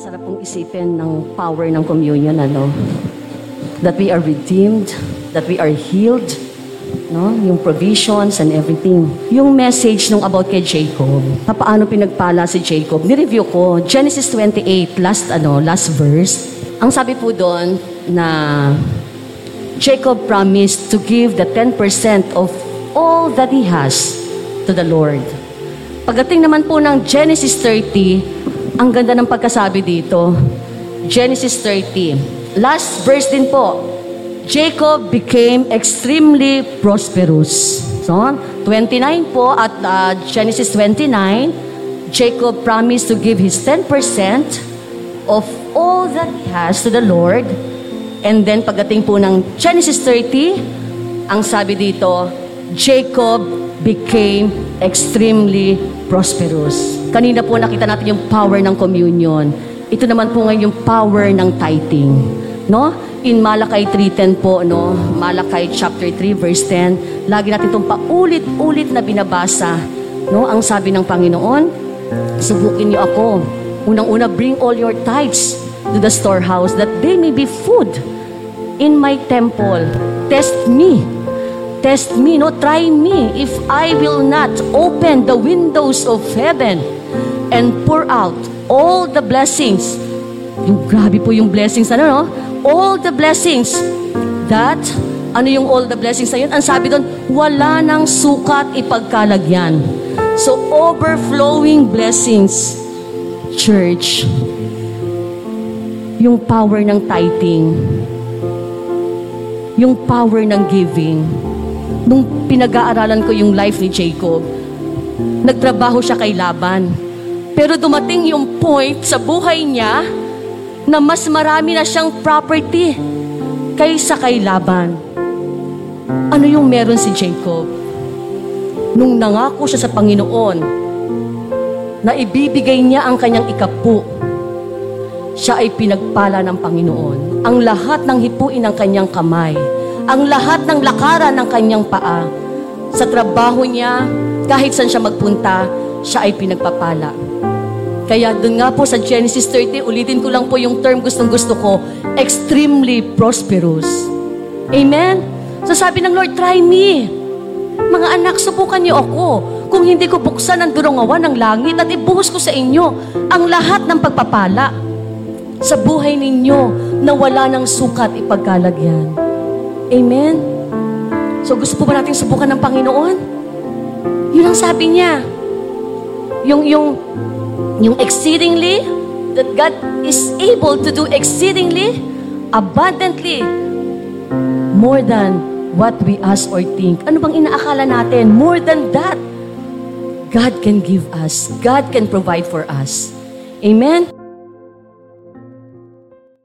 Masarap pong isipin ng power ng communion, ano? That we are redeemed, that we are healed, no? Yung provisions and everything. Yung message nung about kay Jacob, paano pinagpala si Jacob, ni-review ko, Genesis 28, last, ano, last verse. Ang sabi po doon na Jacob promised to give the 10% of all that he has to the Lord. Pagdating naman po ng Genesis 30, ang ganda ng pagkasabi dito. Genesis 30. Last verse din po. Jacob became extremely prosperous. So, 29 po at uh, Genesis 29, Jacob promised to give his 10% of all that he has to the Lord. And then pagdating po ng Genesis 30, ang sabi dito, Jacob became extremely prosperous. Kanina po nakita natin yung power ng communion. Ito naman po ngayon yung power ng tithing. No? In Malakay 3.10 po, no? Malakay chapter 3 verse 10, lagi natin itong paulit-ulit na binabasa. No? Ang sabi ng Panginoon, subukin niyo ako. Unang-una, bring all your tithes to the storehouse that they may be food in my temple. Test me Test me, no? Try me if I will not open the windows of heaven and pour out all the blessings. Yung grabe po yung blessings, ano, no? All the blessings that, ano yung all the blessings na yun? Ang sabi doon, wala nang sukat ipagkalagyan. So, overflowing blessings. Church, yung power ng tithing, yung power ng giving, nung pinag-aaralan ko yung life ni Jacob, nagtrabaho siya kay Laban. Pero dumating yung point sa buhay niya na mas marami na siyang property kaysa kay Laban. Ano yung meron si Jacob? Nung nangako siya sa Panginoon na ibibigay niya ang kanyang ikapu, siya ay pinagpala ng Panginoon. Ang lahat ng hipuin ng kanyang kamay ang lahat ng lakaran ng kanyang paa. Sa trabaho niya, kahit saan siya magpunta, siya ay pinagpapala. Kaya doon nga po sa Genesis 30, ulitin ko lang po yung term gustong gusto ko, extremely prosperous. Amen? So sabi ng Lord, try me. Mga anak, subukan niyo ako. Kung hindi ko buksan ang durungawan ng langit at ibuhos ko sa inyo ang lahat ng pagpapala sa buhay ninyo na wala ng sukat ipagkalagyan. Amen? So gusto po ba natin subukan ng Panginoon? Yun ang sabi niya. Yung, yung, yung exceedingly, that God is able to do exceedingly, abundantly, more than what we ask or think. Ano bang inaakala natin? More than that. God can give us. God can provide for us. Amen?